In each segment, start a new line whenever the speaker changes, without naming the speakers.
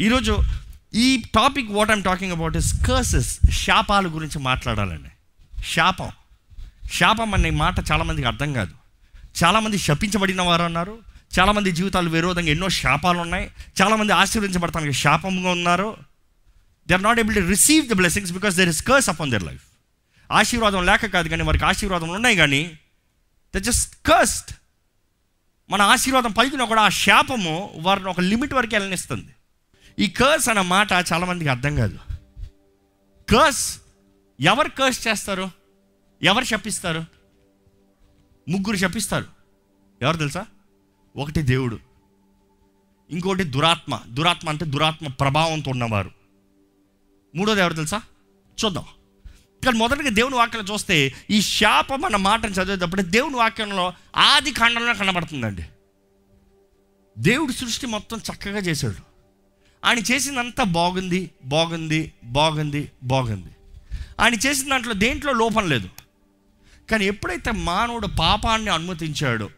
ఈరోజు ఈ topic what I'm talking about is curses శాపాల గురించి మాట్లాడాలండి. శాపం. శాపం అనే మాట చాలామందికి అర్థం కాదు. చాలామంది శపించబడిన వారు అన్నారు. చాలామంది జీవితాలు విరోధంగా ఎన్నో శాపాలు ఉన్నాయి. చాలామంది ఆశీర్వదించబడటానికి శాపంగా ఉన్నారు. They are not able to receive the blessings because there is curse upon their life ఆశీర్వాదం లేక కాదు కానీ వారికి ఆశీర్వాదం ఉన్నాయి కానీ ద జస్ట్ కర్స్ట్ మన ఆశీర్వాదం పలికిన కూడా ఆ శాపము వారిని ఒక లిమిట్ వరకు వెళ్ళనిస్తుంది. ఈ కర్స్ అన్న మాట చాలామందికి అర్థం కాదు. కర్స్ ఎవరు కర్స్ చేస్తారు? ఎవరు శపిస్తారు? ముగ్గురు శపిస్తారు. ఎవరు తెలుసా? ఒకటి దేవుడు ఇంకోటి దురాత్మ. దురాత్మ అంటే దురాత్మ ప్రభావంతో ఉన్నవారు. మూడోది ఎవరు తెలుసా? చూద్దాం. ఇక్కడ మొదటిగా దేవుని వాక్యం చూస్తే ఈ శాపం అన్న మాటను చదివేటప్పుడు దేవుని వాక్యంలో ఆది కాండంలో కనబడుతుందండి. దేవుడి సృష్టి మొత్తం చక్కగా చేశాడు. ఆయన చేసిందంతా బాగుంది బాగుంది బాగుంది బాగుంది. ఆయన చేసిన దాంట్లో దేంట్లో లోపం లేదు. కానీ ఎప్పుడైతే మానవుడు పాపాన్ని అనుమతించాడో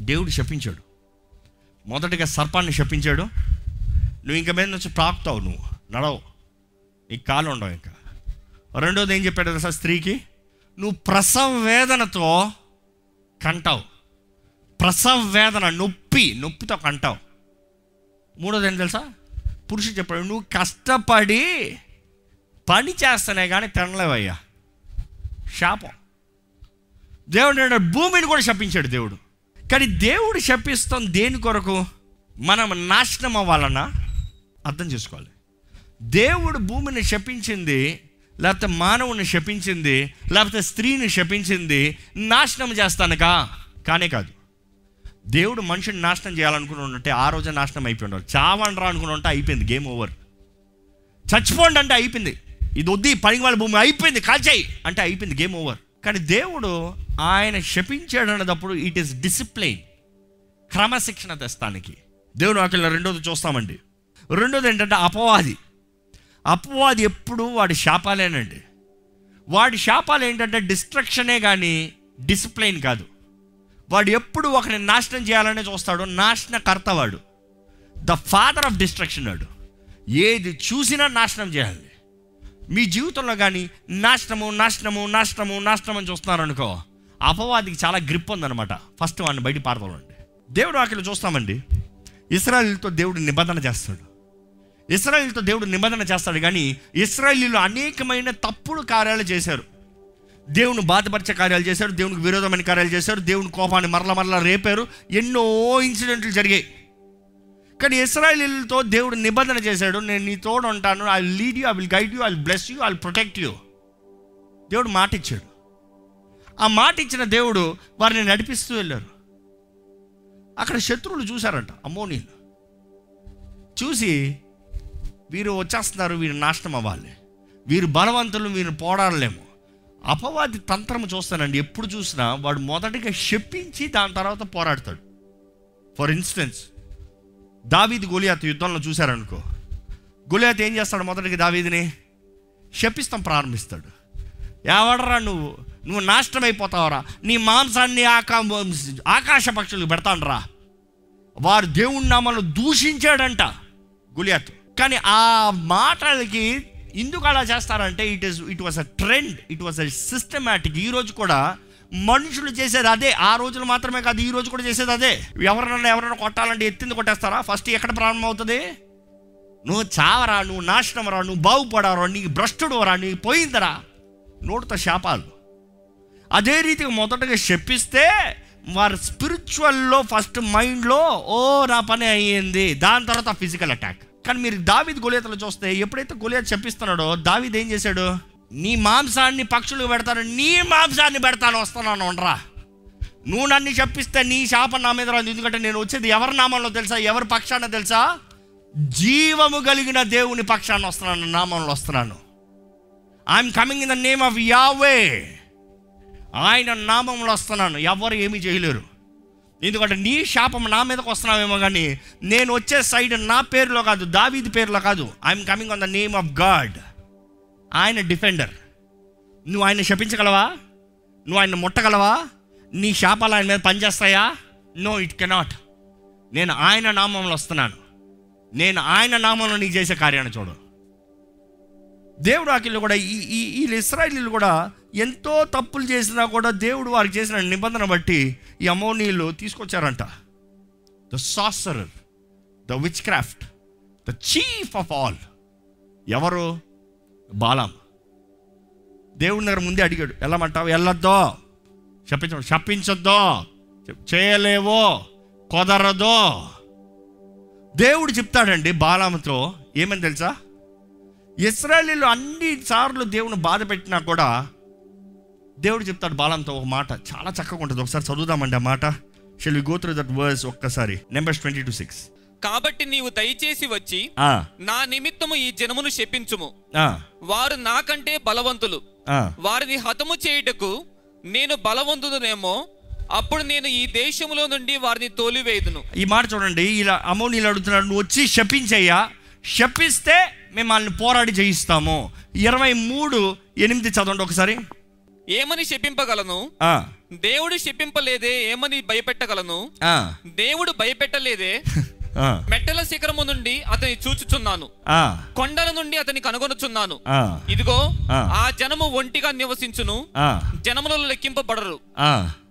దేవుడు శపించాడు. మొదటిగా సర్పాన్ని శపించాడు. నువ్వు ఇంకా మీద నుంచి ప్రాప్తావు నువ్వు నడవు. నీకు కాలు ఉండవు ఇంకా. రెండోది ఏం చెప్పాడు తెలుసా స్త్రీకి? నువ్వు ప్రసవ వేదనతో కంటావు. ప్రసవ వేదన నొప్పి నొప్పితో కంటావు. మూడోది ఏంటి తెలుసా? పురుషుడు చెప్పాడు నువ్వు కష్టపడి పని చేస్తానే కానీ తినలేవయ్యా. శాపం. దేవుడు భూమిని కూడా శపించాడు దేవుడు. కానీ దేవుడు శపిస్తాం దేని కొరకు? మనం నాశనం అవ్వాలన్నా అర్థం చేసుకోవాలి. దేవుడు భూమిని శపించింది లేకపోతే మానవుని శపించింది లేకపోతే స్త్రీని శపించింది నాశనం చేస్తానుగా? కానే కాదు. దేవుడు మనిషిని నాశనం చేయాలనుకుని ఉంటే ఆ రోజే నాశనం అయిపోయి ఉండాలి చావండ్రా అనుకుని ఉంటే అయిపోయింది గేమ్ ఓవర్ చచ్చిపోండి అంటే అయిపోయింది. ఇది వద్ది పని వాళ్ళ భూమి అయిపోయింది కాల్చేయి అంటే అయిపోయింది గేమ్ ఓవర్ కానీ దేవుడు ఆయన శపించాడు అన్నదప్పుడు ఇట్ ఈస్ డిసిప్లైన్ క్రమశిక్షణ తెస్తానికి. దేవుడు అక్కడ రెండోది చూస్తామండి. రెండోది ఏంటంటే అపవాది. అపవాది ఎప్పుడు వాడి శాపాలేనండి. వాడి శాపాలు ఏంటంటే డిస్ట్రక్షనే కానీ డిసిప్లైన్ కాదు. వాడు ఎప్పుడు ఒకరిని నాశనం చేయాలనే చూస్తాడు నాశనకర్త వాడు ద ఫాదర్ ఆఫ్ డిస్ట్రక్షన్ వాడు. ఏది చూసినా నాశనం చేయాలి. మీ జీవితంలో కానీ నాశనము నాశనము నాశనము నాశనం అని చూస్తున్నారనుకో అపవాదికి చాలా గ్రిప్ ఉందన్నమాట. ఫస్ట్ వాడిని బయట పారదాలండి. దేవుడు అక్కడ చూస్తామండి. ఇస్రాయిల్తో దేవుడు నిబంధన చేస్తాడు. ఇస్రాయిల్తో దేవుడు నిబంధన చేస్తాడు కానీ ఇస్రాయలీలు అనేకమైన తప్పుడు కార్యాలు చేశారు. దేవుని బాధపరిచే కార్యాలు చేశారు దేవునికి విరోధమైన కార్యాలు చేశారు దేవుని కోపాన్ని మరల మరల రేపారు. ఎన్నో ఇన్సిడెంట్లు జరిగాయి. కానీ ఇస్రాయలీలతో దేవుడు నిబంధన చేశాడు నేను నీ తోడు ఉంటాను I lead you I will guide you I bless you I protect you దేవుడు మాట ఇచ్చాడు. ఆ మాట ఇచ్చిన దేవుడు వారిని నడిపిస్తూ వెళ్ళారు. అక్కడ శత్రువులు చూశారంట అమ్మోనీలు చూసి వీరు వచ్చేస్తున్నారు వీరు నాశనం అవ్వాలి. వీరు బలవంతులు వీరు పోరాడలేము. అపవాది తంత్రం చూస్తానండి. ఎప్పుడు చూసినా వాడు మొదటిగా శప్పించి దాని తర్వాత పోరాడతాడు. ఫర్ ఇన్స్టెన్స్ దావీది గొలియాత్ యుద్ధంలో చూశారనుకో. గొలియాత్ ఏం చేస్తాడు మొదటికి దావీదిని? శపిస్తాం ప్రారంభిస్తాడు. ఎవడరా నువ్వు? నువ్వు నాశనం అయిపోతావరా నీ మాంసాన్ని ఆకా ఆకాశ పక్షులకు పెడతానరా వారు దేవుని నామాలను దూషించాడంట గులియాత్. కానీ ఆ మాటలకి ఎందుకు అలా చేస్తారంటే it is it was a trend it was a systematic ఈ రోజు కూడా మనుషులు చేసేది అదే ఆ రోజులు మాత్రమే కాదు ఈ రోజు కూడా చేసేది అదే. ఎవరన్నా ఎవరైనా కొట్టాలంటే ఎత్తింది కొట్టేస్తారా? ఫస్ట్ ఎక్కడ ప్రారంభం అవుతుంది నువ్వు చావరా నువ్వు నాశనం రా నువ్వు బాగుపడరా నీకు భ్రష్టుడు రా నీకు పోయిందిరా? నోటితో శాపాలు. అదే రీతిగా మొదటగా చెప్పిస్తే వారి స్పిరిచువల్లో ఫస్ట్ మైండ్లో ఓ నా పని అయ్యింది. దాని తర్వాత ఫిజికల్ అటాక్ కానీ మీరు దావిద్ గొలియతలు చూస్తే ఎప్పుడైతే గొలియత చెప్పిస్తున్నాడో దావిద్ ఏం చేశాడు? నీ మాంసాన్ని పక్షులకు పెడతాను నీ మాంసాన్ని పెడతాను వస్తున్నాను ఉండరా నువ్వు నన్ను చెప్పిస్తే నీ శాపం నా మీద రాదు. ఎందుకంటే నేను వచ్చేది ఎవరి నామంలో తెలుసా? ఎవరి పక్షాన తెలుసా? జీవము కలిగిన దేవుని పక్షాన వస్తున్నాను నామంలో వస్తున్నాను. I'm coming in the name of Yahweh ఆయన నామంలో వస్తున్నాను. ఎవరు ఏమీ చేయలేరు. ఎందుకంటే నీ శాపం నా మీదకి వస్తున్నావేమో కానీ నేను వచ్చే సైడ్ నా పేరులో కాదు దావీది పేరులో కాదు. I'm coming on the name of God ఆయన డిఫెండర్. నువ్వు ఆయన శపించగలవా? నువ్వు ఆయన ముట్టగలవా? నీ శాపాలు ఆయన మీద పనిచేస్తాయా? నో ఇట్ కెనాట్ నేను ఆయన నామంలో వస్తున్నాను. నేను ఆయన నామంలో నీకు చేసే కార్యాన్ని చూడు. దేవుడు ఆకిళ్ళు కూడా ఈ ఈ ఇస్రాయిలీలు కూడా ఎంతో తప్పులు చేసినా కూడా దేవుడు వారికి చేసిన నిబంధన బట్టి ఈ అమోనీలు తీసుకొచ్చారంట. The sorcerer the witchcraft the chief of all ఎవరు? బాలాం. దేవుడి దగ్గర ముందే అడిగాడు వెళ్ళమంటావు? వెళ్ళొద్దో. చెప్పించ చెప్పించొద్దో చేయలేవో. కుదరదో. దేవుడు చెప్తాడండి బాలాముతో ఏమని తెలుసా? ఇస్రాయలీలు అన్ని సార్లు దేవుని బాధ పెట్టినా కూడా దేవుడు చెప్తాడు బాలంతో ఒక మాట. చాలా చక్కగా ఉంటుంది. ఒకసారి చదువుదామండి ఆ మాట. Shall we go through that verse ఒక్కసారి? నెంబర్స్ ట్వంటీ టు సిక్స్
కాబట్టి నీవు దయచేసి వచ్చి నా నిమిత్తము ఈ జనమును శపించుము. వారు నాకంటే బలవంతులు. వారిని హతము చేయుటకు నేను బలవంతుడునేమో అప్పుడు నేను ఈ దేశములో నుండి వారిని తోలివేయుదును.
ఈ మాట చూడండి. ఇలా అమౌనీలు అడుగుతున్నాడు నువ్వు వచ్చి శపించయ్యా. శపిస్తే మిమ్మల్ని పోరాడి జయిస్తాము. ఇరవై మూడు ఎనిమిది చదవండి ఒకసారి.
ఏమని శపింపగలను? దేవుడు శపింపలేదే ఏమని భయపెట్టగలను? దేవుడు భయపెట్టలేదే మెట్టల శిఖరము నుండి అతని చూచుచున్నాను. కొండల నుండి అతని కనుగొనుచున్నాను. ఇదిగో
ఆ.
జనము ఒంటిగా నివసించును జనములలో లెక్కింపబడరు.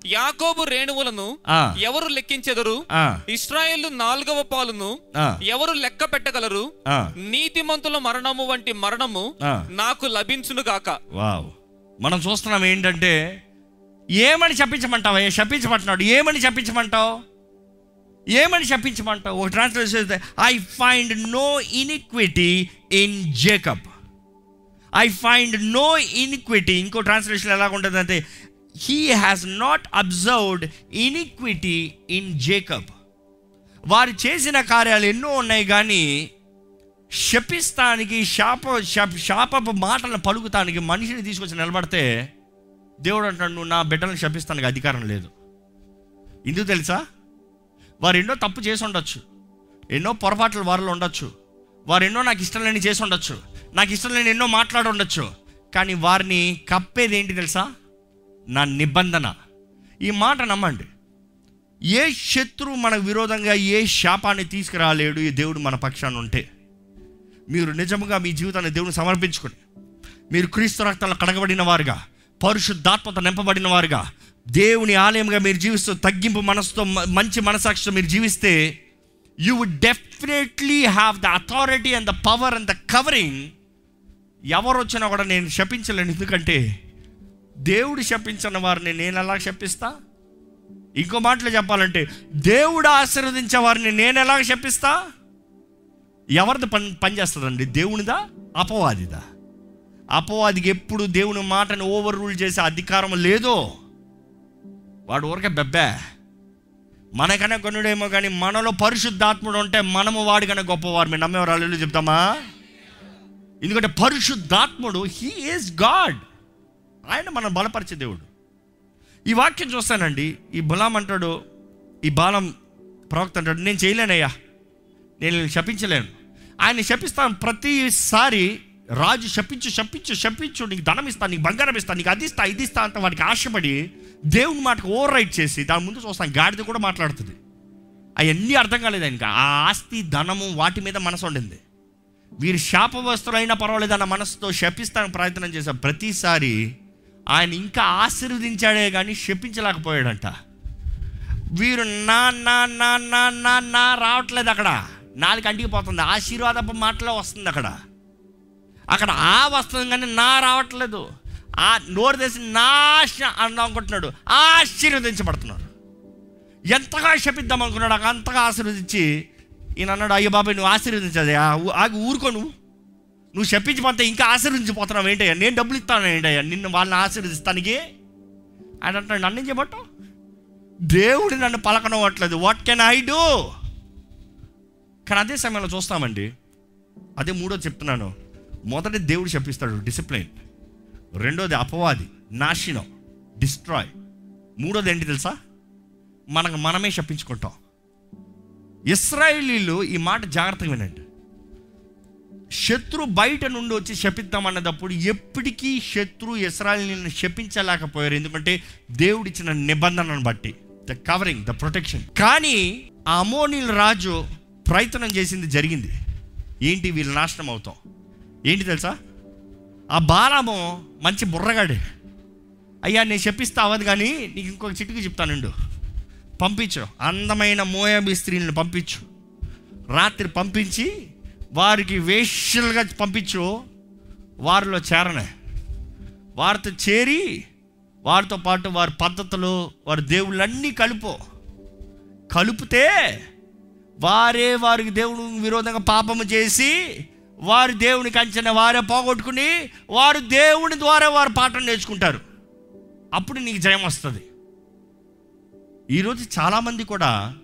యాకోబు రేణువులను. ఎవరు లెక్కించెదరు? ఇస్రాయేల్ నాలుగవ పాలును ఎవరు లెక్క పెట్టగలరు. నీతిమంతుల మరణము వంటి మరణము. నాకు లభించును గాక
వావ్. మనం చూస్తున్నాం ఏంటంటే ఏమని చెప్పించమంటావు ఏ చెప్పించమంటున్నాడు. ఏమని చెప్పించమంటావు? ఏమని చెప్పించమంటావు? ఒక translation I find no iniquity in Jacob I find no iniquity ఇంకో ట్రాన్స్లేషన్ ఎలా ఉంటుంది అంటే he has not observed iniquity in Jacob వారు చేసిన కార్యాలు ఎన్నో ఉన్నాయి కానీ శపిస్తానికి శాప శాపపు మాటలను పలుకుతానికి మనిషిని తీసుకొచ్చి నిలబడితే దేవుడు అంటాడు నువ్వు నా బిడ్డలను శపిస్తానికి అధికారం లేదు. ఎందుకు తెలుసా? వారు ఎన్నో తప్పు చేసి ఉండొచ్చు. ఎన్నో పొరపాట్లు వారిలో ఉండొచ్చు. వారు ఎన్నో నాకు ఇష్టం లేని చేసి ఉండొచ్చు. నాకు ఇష్టం లేని ఎన్నో మాట్లాడి ఉండొచ్చు. కానీ వారిని కప్పేది ఏంటి తెలుసా? నా నిబంధన. ఈ మాట నమ్మండి. ఏ శత్రువు మనకు విరోధంగా ఏ శాపాన్ని తీసుకురాలేడు ఈ దేవుడు మన పక్షాన ఉంటే. మీరు నిజముగా మీ జీవితాన్ని దేవుని సమర్పించుకుని మీరు క్రీస్తు రక్తంలో కడగబడిన వారుగా పరిశుద్ధాత్మత నింపబడిన వారుగా దేవుని ఆలయంగా మీరు జీవిస్తూ తగ్గింపు మనసుతో మ- మంచి మనసాక్షితో మీరు జీవిస్తే you would definitely have the authority and the power and the covering ఎవరు వచ్చినా కూడా నేను శపించలేను. ఎందుకంటే దేవుడు శపించిన వారిని నేను ఎలా శపిస్తా? ఇంకో మాటలు చెప్పాలంటే దేవుడు ఆశీర్వదించే వారిని నేను ఎలా శపిస్తా? ఎవరిది పని పనిచేస్తుందండి దేవునిదా? అపవాదిదా? అపవాదికి ఎప్పుడు దేవుని మాటను ఓవర్ రూల్ చేసే అధికారం లేదో వాడు ఊరికే బెబ్బే. మనకన్నా కొనుడేమో కానీ మనలో పరిశుద్ధాత్ముడు ఉంటే మనము వాడికన్నా గొప్పవారు. మీరు నమ్మేవారు? అల్లు చెప్తామా? ఎందుకంటే పరిశుద్ధాత్ముడు హీ ఈజ్ గాడ్ ఆయన మనం బలపరిచే దేవుడు. ఈ వాక్యం చూస్తానండి. ఈ బులాం అంటాడు ఈ బాలం ప్రవక్త అంటాడు నేను చేయలేనయ్యా. నేను శపించలేను. ఆయన శపిస్తాను. ప్రతిసారి రాజు శపించు శపించు శపించు. నీకు ధనం ఇస్తాను నీకు బంగారం ఇస్తాను నీకు అది ఇస్తా ఇది ఇస్తా అంత వాడికి ఆశపడి దేవుని మాటకు ఓవర్ రైట్ చేసి దాని ముందు చూస్తాను. గాడిద కూడా మాట్లాడుతుంది. అవన్నీ అర్థం కాలేదు ఆయనకి. ఆ ఆస్తి ధనము వాటి మీద మనసు ఉండింది. వీరు శాపవస్తులైనా పర్వాలేదు అన్న మనసుతో శపిస్తానికి ప్రయత్నం చేశారు ప్రతిసారి ఆయన ఇంకా ఆశీర్వదించాడే కానీ శపించలేకపోయాడంట. వీరు నా నా నా నా నా నా రావట్లేదు అక్కడ. నాలుగు అంటికి పోతుంది. ఆశీర్వాదపు మాటలో వస్తుంది అక్కడ. అక్కడ ఆ వస్తుంది కానీ నా రావట్లేదు. ఆ నోరు తెసి నాశ అనుకుంటున్నాడు. ఆశీర్వదించబడుతున్నాడు. ఎంతగా శపిద్దాం అనుకున్నాడు అక్కడ అంతగా ఆశీర్వదించి. ఈయన అన్నాడు అయ్యో బాబాయ్ నువ్వు ఆశీర్వదించదు ఆగి ఊరుకో నువ్వు. నువ్వు చెప్పించిపోతే ఇంకా ఆశీర్వదించిపోతున్నావు. ఏంటయ్యా? నేను డబ్బులు ఇస్తాను ఏంటయ్యా? నిన్ను వాళ్ళని ఆశీర్వదిస్తానికి? ఆయన అంటాడు నన్ను ఏం చేయబట్టు దేవుడు నన్ను పలకనవట్లేదు వాట్ కెన్ ఐ డూ కానీ అదే సమయంలో చూస్తామండి. అదే మూడోది చెప్తున్నాను. మొదటి దేవుడు చెప్పిస్తాడు డిసిప్లిన్ రెండోది అపవాది నాశనం డిస్ట్రాయ్ మూడోది ఏంటి తెలుసా? మనకు మనమే శపించుకుంటాం. ఇస్రాయేలీలు ఈ మాట జాగ్రత్తగా వినండి. శత్రు బయట నుండి వచ్చి శపిద్దామన్నప్పుడు ఎప్పటికీ శత్రు ఇస్రాయలీలను శపించలేకపోయారు. ఎందుకంటే దేవుడిచ్చిన నిబంధనను బట్టి. ద కవరింగ్ ద ప్రొటెక్షన్ కానీ ఆ అమోనీల రాజు ప్రయత్నం చేసింది జరిగింది. ఏంటి వీళ్ళు నాశనం అవుతాం? ఏంటి తెలుసా? ఆ బాలము మంచి బుర్రగాడే. అయ్యా నేను చెప్పిస్తా అవ్వదు కానీ నీకు ఇంకొక చిట్టుకు చెప్తానుండు పంపించు. అందమైన మోయాబి స్త్రీలను పంపించు. రాత్రి పంపించి వారికి వేష్యలుగా పంపించు. వారిలో చేరనే. వారితో చేరి వారితో పాటు వారి పద్ధతులు వారి దేవుళ్ళన్నీ కలుపు. కలిపితే వారే వారికి దేవుడు విరోధంగా పాపము చేసి వారు దేవుని కంచెన వారే పోగొట్టుకుని వారు దేవుని ద్వారా వారు పాఠం నేర్చుకుంటారు. అప్పుడు నీకు జయం వస్తుంది. ఈరోజు చాలామంది కూడా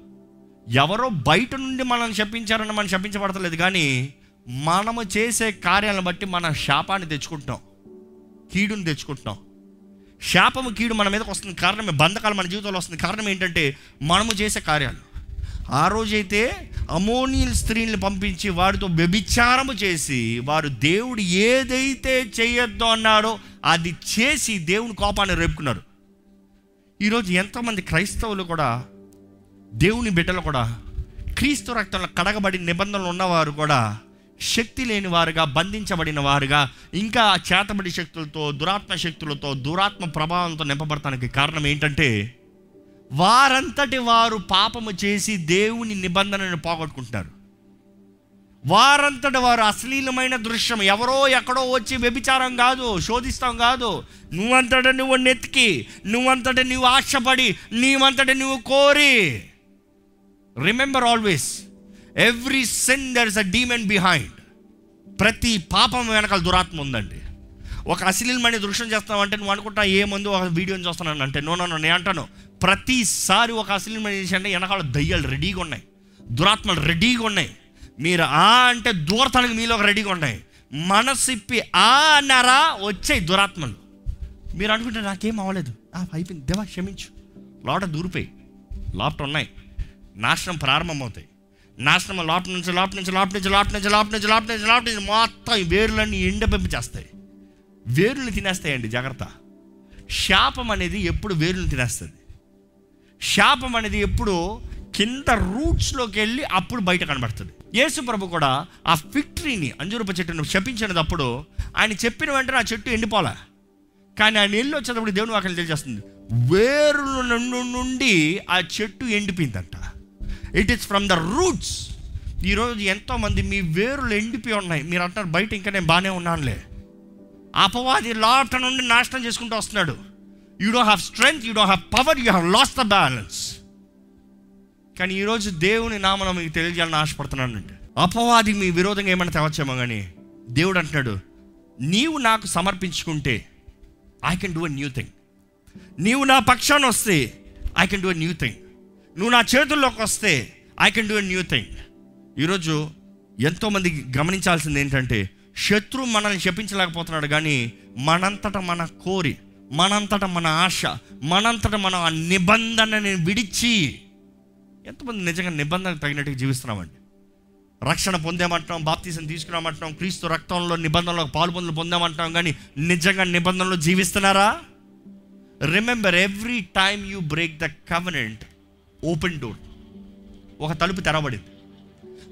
ఎవరో బయట నుండి మనల్ని శపించారని మనం శపించబడతలేదు కానీ మనము చేసే కార్యాలను బట్టి మన శాపాన్ని తెచ్చుకుంటున్నాం. కీడుని తెచ్చుకుంటున్నాం. శాపము కీడు మన మీదకి వస్తుంది. కారణం బంధకాలు మన జీవితంలో వస్తుంది. కారణం ఏంటంటే మనము చేసే కార్యాలు. ఆ రోజైతే అమోనియల్ స్త్రీని పంపించి వారితో వ్యభిచారము చేసి వారు దేవుడు ఏదైతే చేయొద్దు అన్నాడో అది చేసి దేవుని కోపాన్ని రేపుకున్నారు. ఈరోజు ఎంతోమంది క్రైస్తవులు కూడా దేవుని బిడ్డలు కూడా క్రీస్తు రక్తంలో కడగబడి నిబంధనలు ఉన్నవారు కూడా శక్తి లేని వారుగా బంధించబడిన వారుగా ఇంకా చేతబడి శక్తులతో దురాత్మ శక్తులతో దురాత్మ ప్రభావంతో నింపబడటానికి కారణం ఏంటంటే వారంతటి వారు పాపము చేసి దేవుని నిబంధనను పోగొట్టుకుంటున్నారు. వారంతటి వారు అశ్లీలమైన దృశ్యం ఎవరో ఎక్కడో వచ్చి వ్యభిచారం కాదు శోధిస్తాం కాదు. నువ్వంతట నువ్వు నెత్తికి నువ్వంతట నువ్వు ఆశపడి నీవంతట నువ్వు కోరి. Remember always every sin there is a demon behind ప్రతి పాపం వెనకాల దురాత్మ ఉందండి. ఒక అశ్లీలమైన దృశ్యం చేస్తామంటే నువ్వు అనుకుంటా ఏ మందు ఒక వీడియోని చూస్తున్నాను అంటే నో నో నేను అంటాను. ప్రతిసారి ఒక అశ్లీలమైన చేసి అంటే వెనకాల దయ్యాలు రెడీగా ఉన్నాయి. దురాత్మలు రెడీగా ఉన్నాయి. మీరు ఆ అంటే దూరతనకు మీలో రెడీగా ఉన్నాయి. మనసిప్పి ఆ అన్నారా వచ్చాయి దురాత్మలు. మీరు అనుకుంటే నాకేం అవ్వలేదు. ఆ, అయిపోయింది. దేవా క్షమించు. లోట దూరిపోయి. లోపట ఉన్నాయి. నాశనం ప్రారంభమవుతాయి. నాశనం లోపల నుంచి లోపల నుంచి లోపల నుంచి లోపల నుంచి లోపల నుంచి లోపల నుంచి లోపల నుంచి మొత్తం వేర్లన్నీ ఎండ ఎండపెంపించేస్తాయి వేరులు తినేస్తాయండి జాగ్రత్త. శాపం అనేది ఎప్పుడు వేరులు తినేస్తుంది. శాపం అనేది ఎప్పుడు కింద రూట్స్లోకి వెళ్ళి అప్పుడు బయట కనబడుతుంది. యేసు ప్రభు కూడా ఆ ఫిక్టరీని అంజురూప చెట్టును శపించినప్పుడు ఆయన చెప్పిన వెంటనే ఆ చెట్టు ఎండిపోలే. కానీ ఆయన వెళ్ళి వచ్చేటప్పుడు దేవుని వాక్యం తెలియజేస్తుంది. వేరుల నుండి నుండి ఆ చెట్టు ఎండిపోయిందంట. It is from the roots ఈరోజు ఎంతోమంది మీ వేరులు ఎండిపోయి ఉన్నాయి. మీరు అంటారు బయట ఇంకా నేను బాగానే ఉన్నానులే. అపవాది లోపల నుండి నాశనం చేసుకుంటూ వస్తున్నాడు. You do have strength you do have power you have lost the balance కానీ ఈరోజు దేవుని నామన మీకు తెలియజేయాలని ఆశపడుతున్నానండి అపవాది మీ విరోధంగా ఏమైనా తెవచ్చేమో కానీ దేవుడు అంటున్నాడు నీవు నాకు సమర్పించుకుంటే I can do a new thing నీవు నా పక్షాన్ని వస్తే I can do a new thing నువ్వు నా చేతుల్లోకి వస్తే I can do a new thing ఈరోజు ఎంతోమంది గమనించాల్సింది ఏంటంటే శత్రువు మనల్ని శపించలేకపోతున్నాడు కానీ మనంతట మన కోరి మనంతట మన ఆశ మనంతట మన ఆ నిబంధనని విడిచి ఎంతమంది నిజంగా నిబంధనకు తగినట్టుగా జీవిస్తున్నామండి? రక్షణ పొందామంటున్నాం బాప్తీసం తీసుకురామంటున్నాం క్రీస్తు రక్తంలో నిబంధనలో పాల్పొందులు పొందామంటున్నాం కానీ నిజంగా నిబంధనలు జీవిస్తున్నారా? Remember every time you break the covenant open door ఒక తలుపు తెరబడింది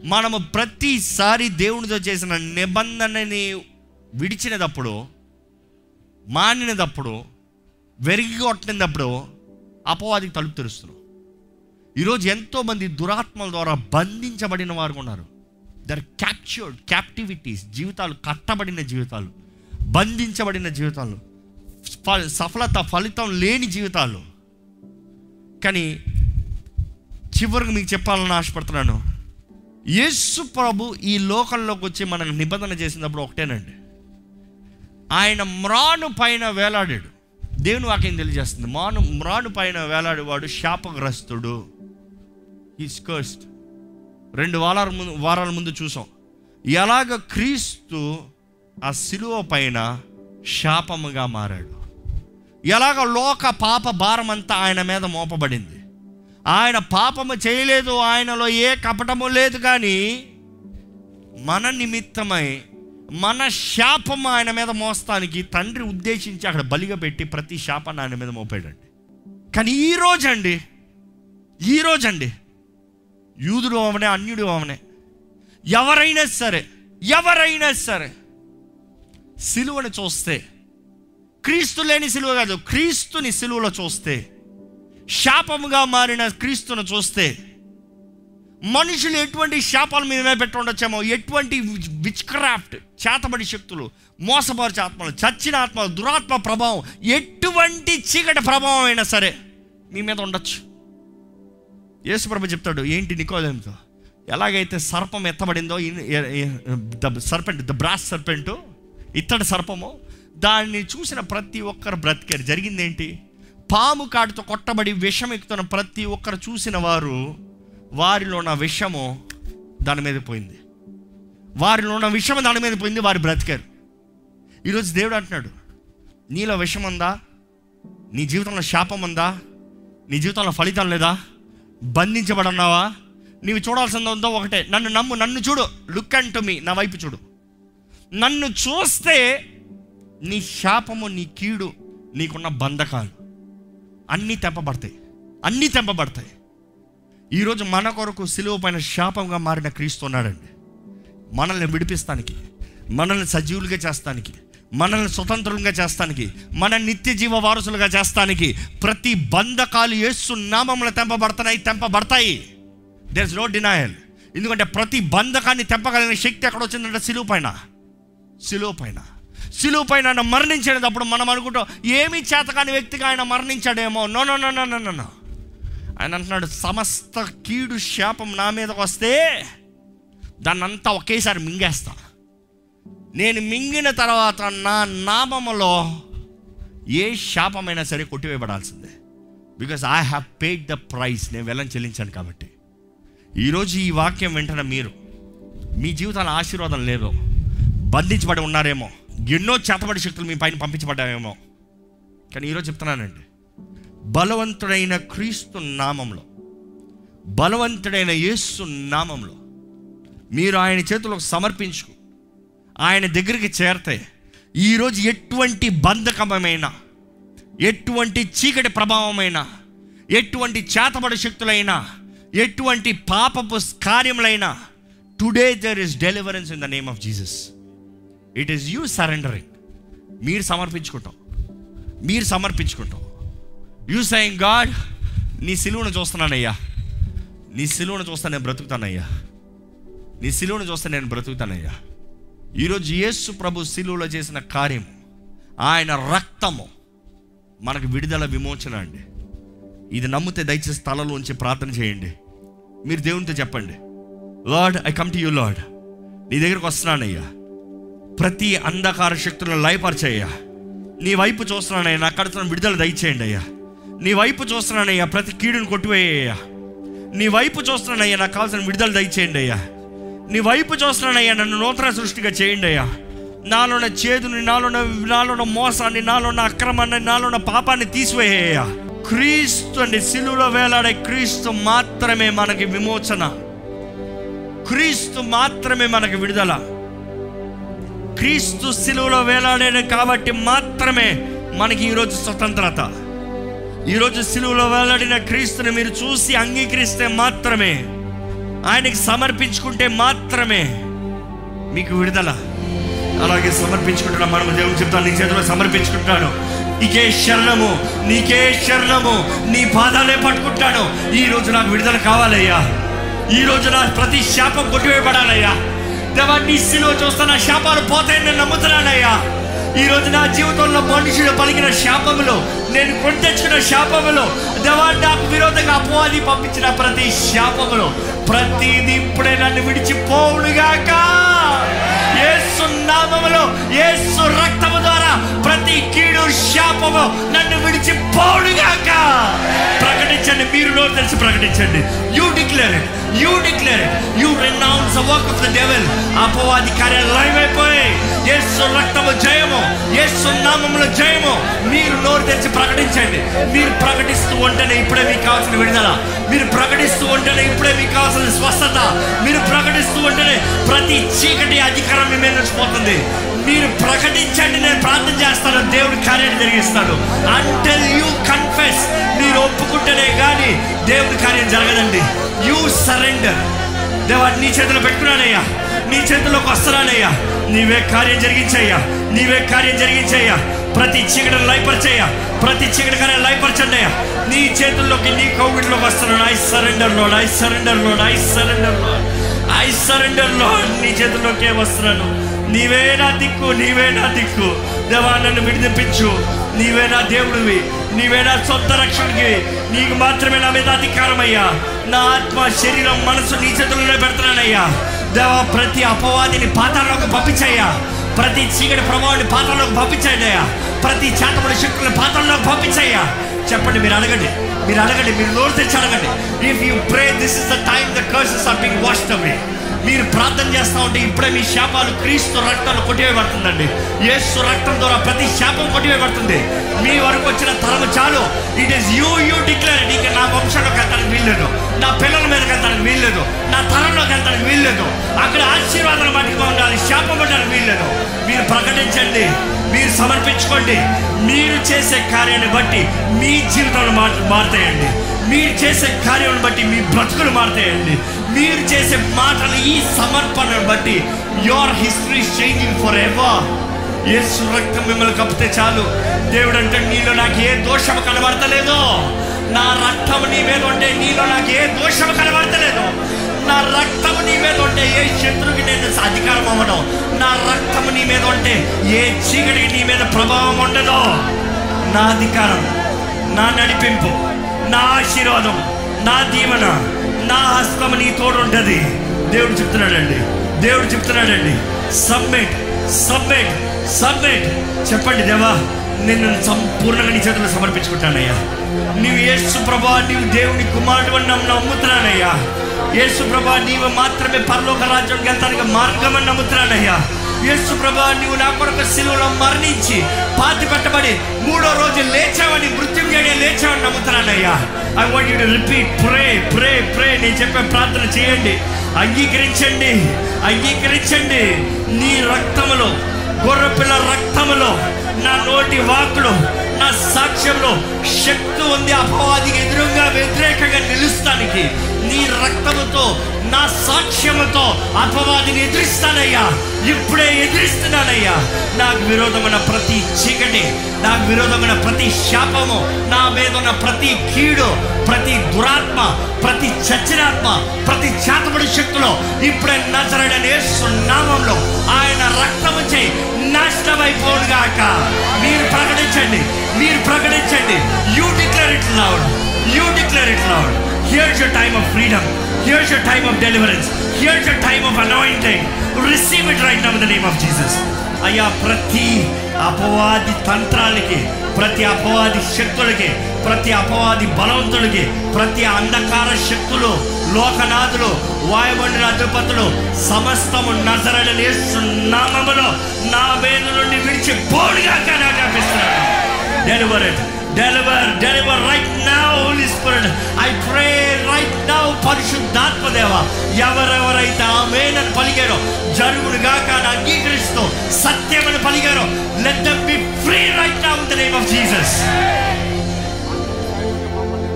మనము ప్రతిసారి దేవునితో చేసిన నిబంధనని విడిచినప్పుడు మానినప్పుడు వెరిగి కొట్టినప్పుడు అపవాదికి తలుపు తెరుస్తున్నాం ఈరోజు ఎంతోమంది దురాత్మల ద్వారా బంధించబడిన వారు ఉన్నారు. దర్ క్యాప్చర్డ్ క్యాప్టివిటీస్ జీవితాలు కట్టబడిన జీవితాలు బంధించబడిన జీవితాలు ఫ- సఫలత ఫలితం లేని జీవితాలు. కానీ చివరికి మీకు చెప్పాలని ఆశపడుతున్నాను. యేసు ప్రభు ఈ లోకంలోకి వచ్చి మనకు నిబంధన చేసినప్పుడు ఒకటేనండి. ఆయన మ్రాను పైన వేలాడాడు. దేవుని వాక్యం తెలియజేస్తుంది. మాను మ్రాను పైన వేలాడేవాడు శాపగ్రస్తుడు. ఈస్ కర్స్ట్ రెండు వారాల ముందు వారాల ముందు చూసాం. ఎలాగ క్రీస్తు ఆ శిలువ పైన శాపముగా మారాడు. ఎలాగ లోక పాప భారం అంతా ఆయన మీద మోపబడింది. ఆయన పాపము చేయలేదు ఆయనలో ఏ కపటము లేదు కానీ మన నిమిత్తమై మన శాపం ఆయన మీద మోస్తానికి తండ్రి ఉద్దేశించి అక్కడ బలిగా పెట్టి ప్రతి శాపాన్ని ఆయన మీద మోపాడండి. కానీ ఈ ఈరోజండి ఈ యూదుడు అవనే అన్యుడు అవనే ఎవరైనా సరే ఎవరైనా సరే సిలువని చూస్తే క్రీస్తు లేని సిలువ కాదు క్రీస్తుని సిలువలో చూస్తే శాపముగా మారిన క్రీస్తును చూస్తే మనుషులు ఎటువంటి శాపాల మీద పెట్టుండొచ్చేమో ఎటువంటి విచ్ క్రాఫ్ట్ చేతబడి శక్తులు మోసపరిచే ఆత్మలు చచ్చిన ఆత్మలు దురాత్మ ప్రభావం ఎటువంటి చీకటి ప్రభావం అయినా సరే మీ మీద ఉండొచ్చు. యేసుప్రభు చెప్తాడు ఏంటి నికోదేంతో? ఎలాగైతే సర్పం ఎత్తబడిందో the serpent the brass serpent ఇత్తడి సర్పము దాన్ని చూసిన ప్రతి ఒక్కరు బ్రతికారు. జరిగిందేంటి? ఏంటి పాము కాటుతో కొట్టబడి విషం ఎక్కుతున్న ప్రతి ఒక్కరు చూసిన వారు వారిలో ఉన్న విషము దాని మీద పోయింది. వారిలో ఉన్న విషం దాని మీద పోయింది వారు బ్రతికారు. ఈరోజు దేవుడు అంటున్నాడు నీలో విషం ఉందా? నీ జీవితంలో శాపం ఉందా? నీ జీవితంలో ఫలితం లేదా? బంధించబడున్నావా? నీవు చూడాల్సింది ఉందో ఒకటే నన్ను నమ్ము నన్ను చూడు. లుక్ అండ్ టు మీ నా వైపు చూడు. నన్ను చూస్తే నీ శాపము నీ కీడు నీకున్న బంధకాలు. అన్నీ తెంపబడతాయి. అన్నీ తెంపబడతాయి. ఈరోజు మన కొరకు సిలువ పైన శాపంగా మారిన క్రీస్తు ఉన్నాడండి. మనల్ని విడిపిస్తానికి మనల్ని సజీవులుగా చేస్తానికి మనల్ని స్వతంత్రంగా చేస్తానికి మన నిత్య జీవ వారసులుగా చేస్తానికి ప్రతి బంధకాలు ఏసు నామంలో తెంపబడుతున్నాయి తెంపబడతాయి. దేర్ ఇస్ నో డినాయల్ ఎందుకంటే ప్రతి బంధకాన్ని తెంపగలిగిన శక్తి ఎక్కడ వచ్చిందంటే సిలువ పైన. సిలువ పైన. సిలువ పైన ఆయన మరణించేటప్పుడు మనం అనుకుంటాం ఏమి చేతకాని వ్యక్తిగా ఆయన మరణించాడేమో. No no no no no no ఆయన అంటున్నాడు సమస్త కీడు శాపం నా మీదకి వస్తే దాన్ని అంతా ఒకేసారి మింగేస్తా. నేను మింగిన తర్వాత నా నామములో ఏ శాపమైనా సరే కొట్టివేయబడాల్సిందే. Because I have paid the price నేను వెళ్ళని చెల్లించాను కాబట్టి. ఈరోజు ఈ వాక్యం వెంటనే మీరు మీ జీవితాల ఆశీర్వాదం లేదో. బంధించబడి ఉన్నారేమో. ఎన్నో చేతబడి శక్తులు మీ పైన పంపించబడ్డాయేమో. కానీ ఈరోజు చెప్తున్నానండి. బలవంతుడైన క్రీస్తు నామంలో బలవంతుడైన యేసు నామంలో మీరు ఆయన చేతులకు సమర్పించుకు ఆయన దగ్గరికి చేరితే ఈరోజు ఎటువంటి బంధకమైన ఎటువంటి చీకటి ప్రభావమైన ఎటువంటి చేతబడి శక్తులైనా ఎటువంటి పాపపు కార్యములైనా today there is deliverance in the name of Jesus. It is you surrendering మీరు సమర్పించుకుంటాం. మీరు సమర్పించుకుంటాం. యూ సైన్ గాడ్ నీ సిలువను చూస్తున్నానయ్యా. నీ సిలువను చూస్తే నేను బ్రతుకుతానయ్యా. నీ సిలువను చూస్తే నేను బ్రతుకుతానయ్యా. ఈరోజు యేసు ప్రభు సిలువలో చేసిన కార్యం ఆయన రక్తము మనకు విడుదల విమోచన అండి. ఇది నమ్మితే దయచేసి తలలోంచి ప్రార్థన చేయండి. మీరు దేవునితో చెప్పండి. Lord I come to you Lord నీ దగ్గరకు వస్తున్నానయ్యా. ప్రతి అంధకార శక్తులను లయపరిచయ్యా. నీ వైపు చూస్తున్నానయ్యా నా కడుతున్న విడుదల దయచేయండి అయ్యా. నీ వైపు చూస్తున్నానయ్యా ప్రతి కీడును కొట్టివేయ్యా. నీ వైపు చూస్తున్నానయ్యా నాకు కావాల్సిన విడుదల దయచేయండి అయ్యా. నీ వైపు చూస్తున్నానయ్యా నన్ను నూతన సృష్టిగా చేయండి అయ్యా. నాలోన చేదుని నాలోన నాలోన మోసాన్ని నాలోన అక్రమాన్ని నాలోన పాపాన్ని తీసివేయ్యా. క్రీస్తు అండి సిలువలో వేలాడే క్రీస్తు మాత్రమే మనకి విమోచన. క్రీస్తు మాత్రమే మనకి విడుదల. క్రీస్తు సిలువలో వేలాడాడు కాబట్టి మాత్రమే మనకి ఈరోజు స్వతంత్రత. ఈరోజు సిలువలో వేలాడిన క్రీస్తుని మీరు చూసి అంగీకరిస్తే మాత్రమే ఆయనకి సమర్పించుకుంటే మాత్రమే మీకు విడుదల. అలాగే సమర్పించుకుంటున్నా మనం దేవుని చెప్తాను నీ చేతిలో సమర్పించుకుంటాను నీకే శరణము నీకే శరణము నీ పాదాలే పట్టుకుంటాను. ఈ రోజు నాకు విడుదల కావాలయ్యా. ఈరోజు నా ప్రతి శాపం కొట్టివేయబడాలయ్యా. దేవా నీ సిలువ శాపాలు పోతాయని నేను నమ్ముతున్నానయ్యా. ఈ రోజు నా జీవితంలో మనుషులు పలికిన శాపములు నేను కొట్టెచ్చుకున్న శాపములు దేవా నాకు విరోధంగా అపవాది పంపించిన ప్రతి శాపములు ప్రతిది ఇప్పుడే నన్ను విడిచిపోవుడుగాక ఏసు నామములో ఏసు రక్తము ద్వారా ప్రతి కీడు శాపము నన్ను విడిచిపోవునుగాక. మీరు నోరు తెలిసి ప్రకటించండి. You declare it you declare it you renounce work of the devil అపవాది కార్యాలు లైవైపోయి యేసు రక్తము జయము యేసు నామములో జయము మీరు నోరు తెరిచి ప్రకటించండి. మీరు ప్రకటిస్తూ ఉంటేనే ఇప్పుడే మీకు కావాల్సిన విడుదల. మీరు ప్రకటిస్తూ ఉంటేనే ఇప్పుడే మీకు కావాల్సిన స్వస్థత. మీరు ప్రకటిస్తూ ఉంటేనే ప్రతి చీకటి అధికారం మీ మీద పోతుంది. మీరు ప్రకటించండి నేను ప్రార్థన చేస్తాను దేవుడి కార్యాన్ని జరిగిస్తాను అంటెల్ యూ కన్ కన్ఫెస్ మీరు ఒప్పుకుంటేనే కానీ దేవుడి కార్యం జరగదండి. యూ సరెండర్ దేవా నీ చేతిలో పెట్టుకున్నానయ్యా. నీ చేతిలోకి వస్తున్నానయ్యా. నీవే కార్యం జరిగించయ్యా. నీవే కార్యం జరిగించయ్యా. ప్రతి చీకటిని లైపరిచేయ ప్రతి చీకటికనే లైపరచండి అయ్యా. నీ చేతుల్లోకి నీ కోవిడ్లోకి వస్తున్నాను. I surrender Lord I surrender Lord I surrender Lord I surrender Lord నీ చేతుల్లోకే వస్తున్నాను. నీవే నా దిక్కు నీవే నా దిక్కు. దేవా నన్ను విడిపించు. నీవే నా దేవుడివి. నీవేనా సొంత రక్షణకి. నీకు మాత్రమే నా మీద అధికారం అయ్యా నా ఆత్మ శరీరం మనసు నీ చేతుల్లోనే పెడుతున్నానయ్యా దేవా ప్రతి అపవాదిని పాతాల్లోకి పంపించయ్యా. ప్రతి చీకటి ప్రభావాన్ని పాత్రలోకి పంపించండి అయ్యా. ప్రతి చేతబడి శక్తులను పాత్రలోకి పంపించయ్యా. చెప్పండి మీరు అడగండి. మీరు అడగండి మీరు నోరు తెచ్చి అడగండి. If you pray this is the time the curses are being washed away మీరు ప్రార్థన చేస్తూ ఉంటే ఇప్పుడే మీ శాపాలు క్రీస్తు రక్తాలు కొట్టివేయబడుతుందండి. యేసు రక్తం ద్వారా ప్రతి శాపం కొట్టివేయబడుతుంది. మీ వరకు వచ్చిన తరము చాలు. It is you you declare ఇక నా వంశంలో కథ వీల్లేదు. నా పిల్లల మీదకి వెళ్తానికి వీల్లేదు. నా తరంలోకి వెళ్తానికి వీల్లేదు. అక్కడ ఆశీర్వాదాలు మట్టుగా ఉండాలి. శాపం వీల్లేదు. మీరు ప్రకటించండి. మీరు సమర్పించుకోండి. మీరు చేసే కార్యాన్ని బట్టి మీ జీవితాలు మార్ మారుతాయండి. మీరు చేసే కార్యం బట్టి మీ బ్రతుకులు మారుతాయండి. మీరు చేసే మాటలు ఈ సమర్పణను బట్టి your history changing forever ఏ రక్తం మిమ్మల్ని కప్పితే చాలు. దేవుడు అంటే నీలో నాకు ఏ దోషం కనబడతలేదో నా రక్తం నీ మీద ఉంటే నీలో నాకు ఏ దోషం కనబడతలేదు. నా రక్తం నీ మీద ఉంటే ఏ శత్రువుకి నేను అధికారం అవ్వడం నా రక్తం నీ మీద ఉంటే ఏ చీకటికి నీ మీద ప్రభావం ఉండదు. నా అధికారం నా నడిపింపు నా ఆశీర్వాదం నా దీవెన నా హస్తం నీ తోడు ఉంటుంది. దేవుడు చెప్తున్నాడండి. దేవుడు చెప్తున్నాడండి. Submit submit submit. చెప్పండి దేవా నేను సంపూర్ణంగా నీ చేతులు సమర్పించుకుంటానయ్యా. నీవు యేసు ప్రభా నీవు దేవుని కుమారుడు అని నమ్ము నమ్ముతున్నానయ్యా. యేసు ప్రభా నీవు మాత్రమే పరలోక రాజ్యం వెళ్తానికి మార్గం అని నమ్ముతున్నానయ్యా. యేసు ప్రభా నీవు నా కొరకు సిలువలో మరణించి పాతి పెట్టబడి మూడో రోజు లేచావని మృత్యుంజయ లేచావని నమ్ముతున్నానయ్యా. I want you to repeat pray pray pray నేను చెప్పే ప్రార్థన చేయండి. అంగీకరించండి. అంగీకరించండి. నీ రక్తములో గొర్రెపిల్ల రక్తములో నా నోటి వాకులు నా సాక్ష్యంలో శక్తి ఉంది. అపవాదికి ఎదురుగా వ్యతిరేకంగా నిలుస్తానికి నీ రక్తముతో నా సాక్ష్యముతో అపవాదిని ఎదిరిస్తానయ్యా. ఇప్పుడే ఎదిరిస్తున్నానయ్యా. నాకు విరోధమైన ప్రతి చీకటి నాకు విరోధమైన ప్రతి శాపము నా మీద ఉన్న ప్రతి కీడు ప్రతి దురాత్మ ప్రతి చచ్చినాత్మ ప్రతి చేతబడి శక్తులు ఇప్పుడే నజరడనే సున్నామంలో ఆయన రక్తము చేయి నాశనమైపోడుగాక మీరు ప్రకటించండి మీరు ప్రకటించండి. You declare it loud you declare it loud here's your time of freedom here's your time of deliverance here's your time of anointing receive it right now the name of Jesus అయ్యా ప్రతి అపవాది తంత్రాలకి ప్రతి అపవాది శక్తులకి ప్రతి అపవాది బలవంతులకి ప్రతి అంధకార శక్తులు లోకనాథులు వాయుమండల అధిపతులు సమస్తము నజరడని నామములో నా వేలు నుండి విడిచి పోడుగా కనిపిస్తున్నాను deliver deliver deliver right now Holy Spirit I pray right now పరిశుద్ధాత్మ దేవ ఎవరెవరైతే ఆమెనని పలికారో జరుగును గాక అని అంగీకరిస్తూ సత్యమని పలికారో let them be free right now the name of Jesus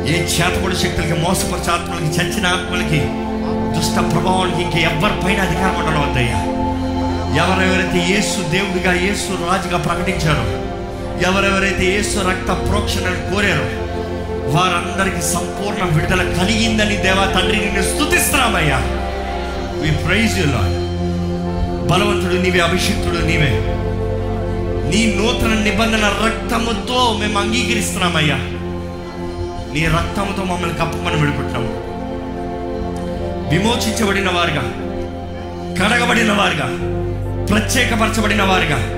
ఏ చేతపడి శక్తులకి మోసపరిచే ఆత్మలకి చచ్చిన ఆత్మలకి దుష్ట ప్రభావానికి ఇంకా ఎవరిపైన అధికారం ఉండడం వద్దయ్యా. ఎవరెవరైతే యేసు దేవుడిగా యేసు రాజుగా ప్రకటించారో ఎవరెవరైతే యేసు రక్త ప్రోక్షణను కోరారో వారందరికీ సంపూర్ణ విడుదల కలిగిందని దేవా తండ్రి నిన్ను స్థుతిస్తున్నామయ్యా వి ప్రైజ్ యు బలవంతుడు నీవే అభిషిక్తుడు నీవే. నీ నూతన నిబంధన రక్తముతో మేము అంగీకరిస్తున్నామయ్యా. నీ రక్తముతో మమ్మల్ని కప్పమని విడుకుంటున్నాము విమోచించబడిన వారుగా కడగబడిన వారుగా ప్రత్యేకపరచబడిన వారుగా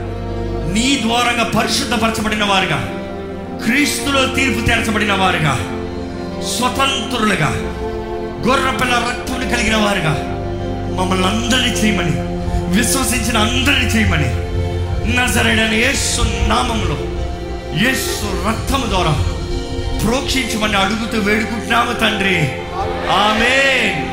నీ ద్వారంగా పరిశుద్ధపరచబడిన వారుగా క్రీస్తులో తీర్పు తీర్చబడిన వారుగా స్వతంత్రులుగా గొర్రపిల్ల రక్తం కలిగిన వారుగా మమ్మల్ని అందరినీ చేయమని విశ్వసించిన అందరినీ చేయమని నజరైన యేసు నామంలో యేసు రక్తము ద్వారా ప్రోక్షించమని అడుగుతూ వేడుకుంటున్నాము తండ్రి. ఆమెన్.